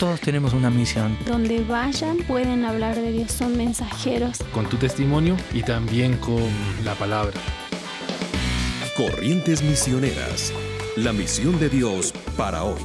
Todos tenemos una misión. Donde vayan pueden hablar de Dios, son mensajeros. Con tu testimonio y también con la palabra. Corrientes Misioneras. La misión de Dios para hoy.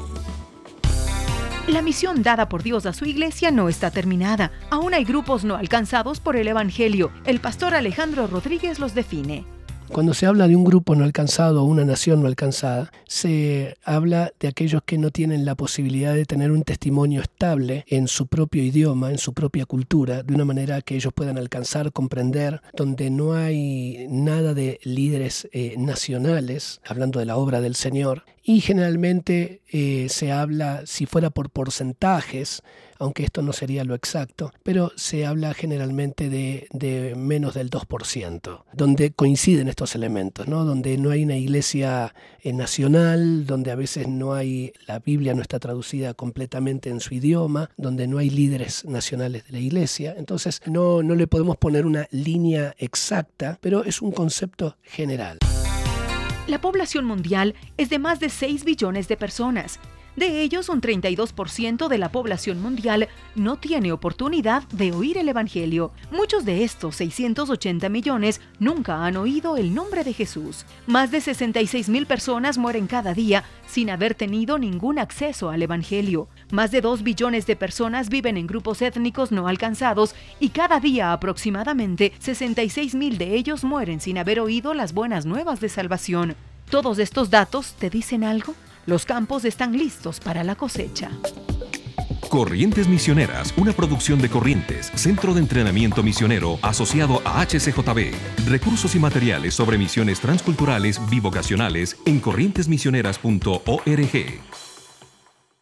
La misión dada por Dios a su iglesia no está terminada. Aún hay grupos no alcanzados por el Evangelio. El pastor Alejandro Rodríguez los define. Cuando se habla de un grupo no alcanzado o una nación no alcanzada, se habla de aquellos que no tienen la posibilidad de tener un testimonio estable en su propio idioma, en su propia cultura, de una manera que ellos puedan alcanzar, comprender, donde no hay nada de líderes eh, nacionales, hablando de la obra del Señor, y generalmente eh, se habla, si fuera por porcentajes, aunque esto no sería lo exacto, pero se habla generalmente de, menos del 2%, donde coinciden estos elementos, ¿no? donde no hay una iglesia eh, nacional, donde a veces no hay, la Biblia no está traducida completamente en su idioma, donde no hay líderes nacionales de la iglesia. Entonces no, no le podemos poner una línea exacta, pero es un concepto general. La población mundial es de más de 6 billones de personas de ellos, un 32% de la población mundial no tiene oportunidad de oír el Evangelio. Muchos de estos 680 millones nunca han oído el nombre de Jesús. Más de 66 mil personas mueren cada día sin haber tenido ningún acceso al Evangelio. Más de 2 billones de personas viven en grupos étnicos no alcanzados y cada día aproximadamente 66 mil de ellos mueren sin haber oído las buenas nuevas de salvación. ¿Todos estos datos te dicen algo? Los campos están listos para la cosecha. Corrientes Misioneras, una producción de Corrientes, Centro de Entrenamiento Misionero asociado a HCJB. Recursos y materiales sobre misiones transculturales bivocacionales en corrientesmisioneras.org.